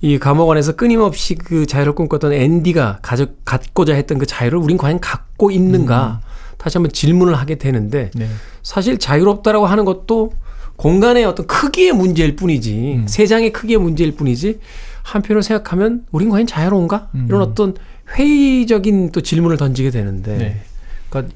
이 감옥 안에서 끊임없이 그 자유를 꿈꿨던 앤디가 가져, 갖고자 했던 그 자유를 우린 과연 갖고 있는가? 다시 한번 질문을 하게 되는데 네. 사실 자유롭다라고 하는 것도 공간의 어떤 크기의 문제일 뿐이지 음. 세상의 크기의 문제일 뿐이지 한편으로 생각하면 우린 과연 자유로운가? 이런 음. 어떤 회의적인 또 질문을 던지게 되는데 네. 그러니까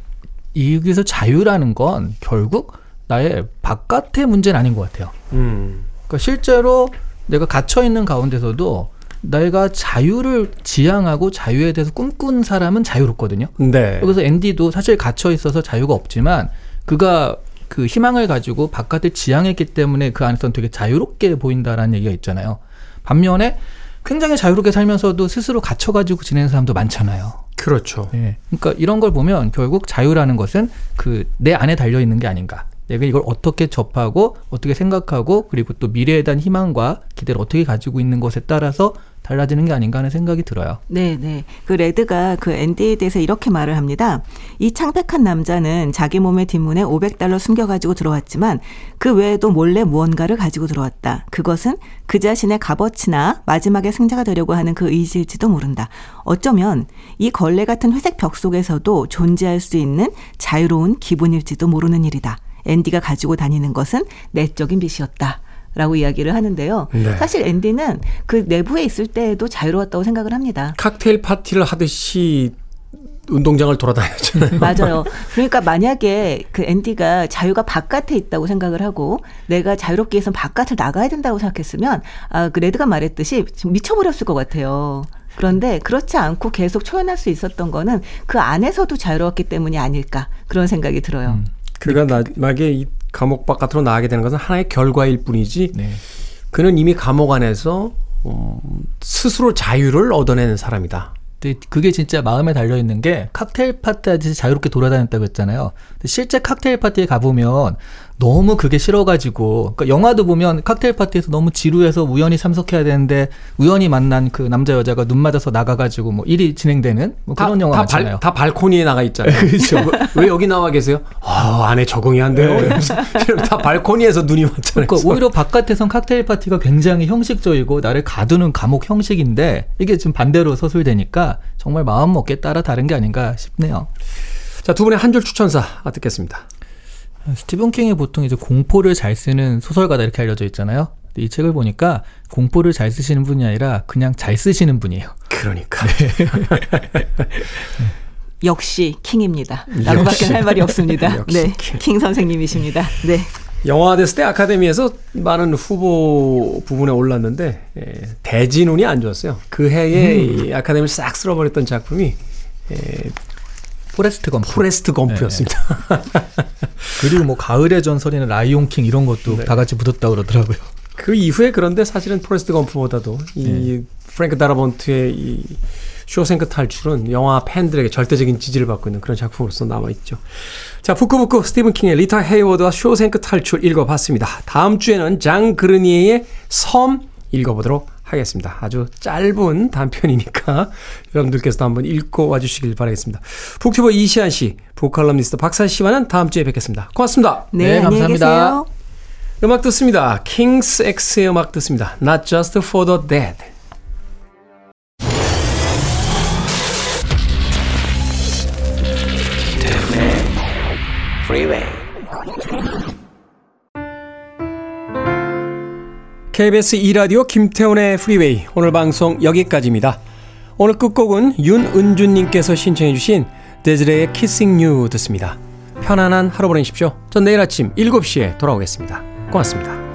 여기서 자유라는 건 결국 나의 바깥의 문제는 아닌 것 같아요. 음. 그러니까 실제로 내가 갇혀 있는 가운데서도 내가 자유를 지향하고 자유에 대해서 꿈꾼 사람은 자유롭거든요. 네. 그래서 앤디도 사실 갇혀 있어서 자유가 없지만 그가 그 희망을 가지고 바깥을 지향했기 때문에 그 안에서는 되게 자유롭게 보인다라는 얘기가 있잖아요. 반면에 굉장히 자유롭게 살면서도 스스로 갇혀가지고 지내는 사람도 많잖아요. 그렇죠. 예. 그러니까 이런 걸 보면 결국 자유라는 것은 그 내 안에 달려 있는 게 아닌가. 내가 이걸 어떻게 접하고 어떻게 생각하고 그리고 또 미래에 대한 희망과 기대를 어떻게 가지고 있는 것에 따라서 달라지는 게 아닌가 하는 생각이 들어요. 네, 네. 그 레드가 그 앤디에 대해서 이렇게 말을 합니다. 이 창백한 남자는 자기 몸의 뒷문에 500달러 숨겨가지고 들어왔지만 그 외에도 몰래 무언가를 가지고 들어왔다. 그것은 그 자신의 값어치나 마지막에 승자가 되려고 하는 그 의지일지도 모른다. 어쩌면 이 걸레 같은 회색 벽 속에서도 존재할 수 있는 자유로운 기분일지도 모르는 일이다. 앤디가 가지고 다니는 것은 내적인 빛이었다. 라고 이야기를 하는데요. 네. 사실 앤디는 그 내부에 있을 때에도 자유로웠다고 생각을 합니다. 칵테일 파티를 하듯이 운동장을 돌아다녔잖아요. 맞아요. 그러니까 만약에 그 앤디가 자유가 바깥에 있다고 생각을 하고 내가 자유롭게 해서 바깥을 나가야 된다고 생각했으면 아, 그 레드가 말했듯이 미쳐버렸을 것 같아요. 그런데 그렇지 않고 계속 초연할 수 있었던 거는 그 안에서도 자유로웠기 때문이 아닐까 그런 생각이 들어요. 그가 나에게 이 감옥 바깥으로 나가게 되는 것은 하나의 결과일 뿐이지 네. 그는 이미 감옥 안에서 음, 스스로 자유를 얻어내는 사람이다. 근데 그게 진짜 마음에 달려 있는 게 칵테일 파티 하듯이 자유롭게 돌아다녔다고 했잖아요. 실제 칵테일 파티에 가보면 너무 그게 싫어가지고, 그러니까 영화도 보면 칵테일 파티에서 너무 지루해서 우연히 참석해야 되는데 우연히 만난 그 남자 여자가 눈 맞아서 나가가지고 뭐 일이 진행되는 뭐 그런 영화 다, 많잖아요. 발, 다 발코니에 나가 있잖아요. 그렇죠. 왜, 왜 여기 나와 계세요? 아, 안에 적응이 안 돼요. 이러면서 다 발코니에서 눈이 맞잖아요. 그러니까 오히려 바깥에선 칵테일 파티가 굉장히 형식적이고 나를 가두는 감옥 형식인데 이게 지금 반대로 서술되니까 정말 마음 먹기에 따라 다른 게 아닌가 싶네요. 자, 두 분의 한 줄 추천사 듣겠습니다. 스티븐 킹이 보통 이제 공포를 잘 쓰는 소설가다 이렇게 알려져 있잖아요. 이 책을 보니까 공포를 잘 쓰시는 분이 아니라 그냥 잘 쓰시는 분이에요. 그러니까. 역시 킹입니다. 라고밖에. 할 말이 없습니다. 네, 킹. 킹 선생님이십니다. 네. 영화대스 때 아카데미에서 많은 후보 부분에 올랐는데 예, 대진운이 안 좋았어요. 그 해에 이 아카데미를 싹 쓸어버렸던 작품이 예, 포레스트 검프. 포레스트 검프였습니다. 그리고 뭐 가을의 전설이나 라이온 킹 이런 것도 네. 다 같이 붙었다 그러더라고요. 그 이후에 그런데 사실은 포레스트 검프보다도 이 프랭크 다라본트의 이 쇼생크 탈출은 영화 팬들에게 절대적인 지지를 받고 있는 그런 작품으로서 남아있죠. 자, 북끄북끄 스티븐 킹의 리타 헤이워드와 쇼생크 탈출 읽어봤습니다. 다음 주에는 장 그르니에의 섬 읽어보도록 하겠습니다. 아주 짧은 단편이니까 여러분들께서도 한번 읽고 와주시길 바라겠습니다. 북튜버 이시한 씨, 북칼럼니스트 박사 씨와는 다음 주에 뵙겠습니다. 고맙습니다. 네, 네, 감사합니다. 계세요. 음악 듣습니다. King's X의 음악 듣습니다. Not just for the dead. Freeway. KBS 2라디오 김태훈의 프리웨이 오늘 방송 여기까지입니다. 오늘 끝곡은 윤은주님께서 신청해 주신 데즈레의 Kissing You 듣습니다. 편안한 하루 보내십시오. 전 내일 아침 7시에 돌아오겠습니다. 고맙습니다.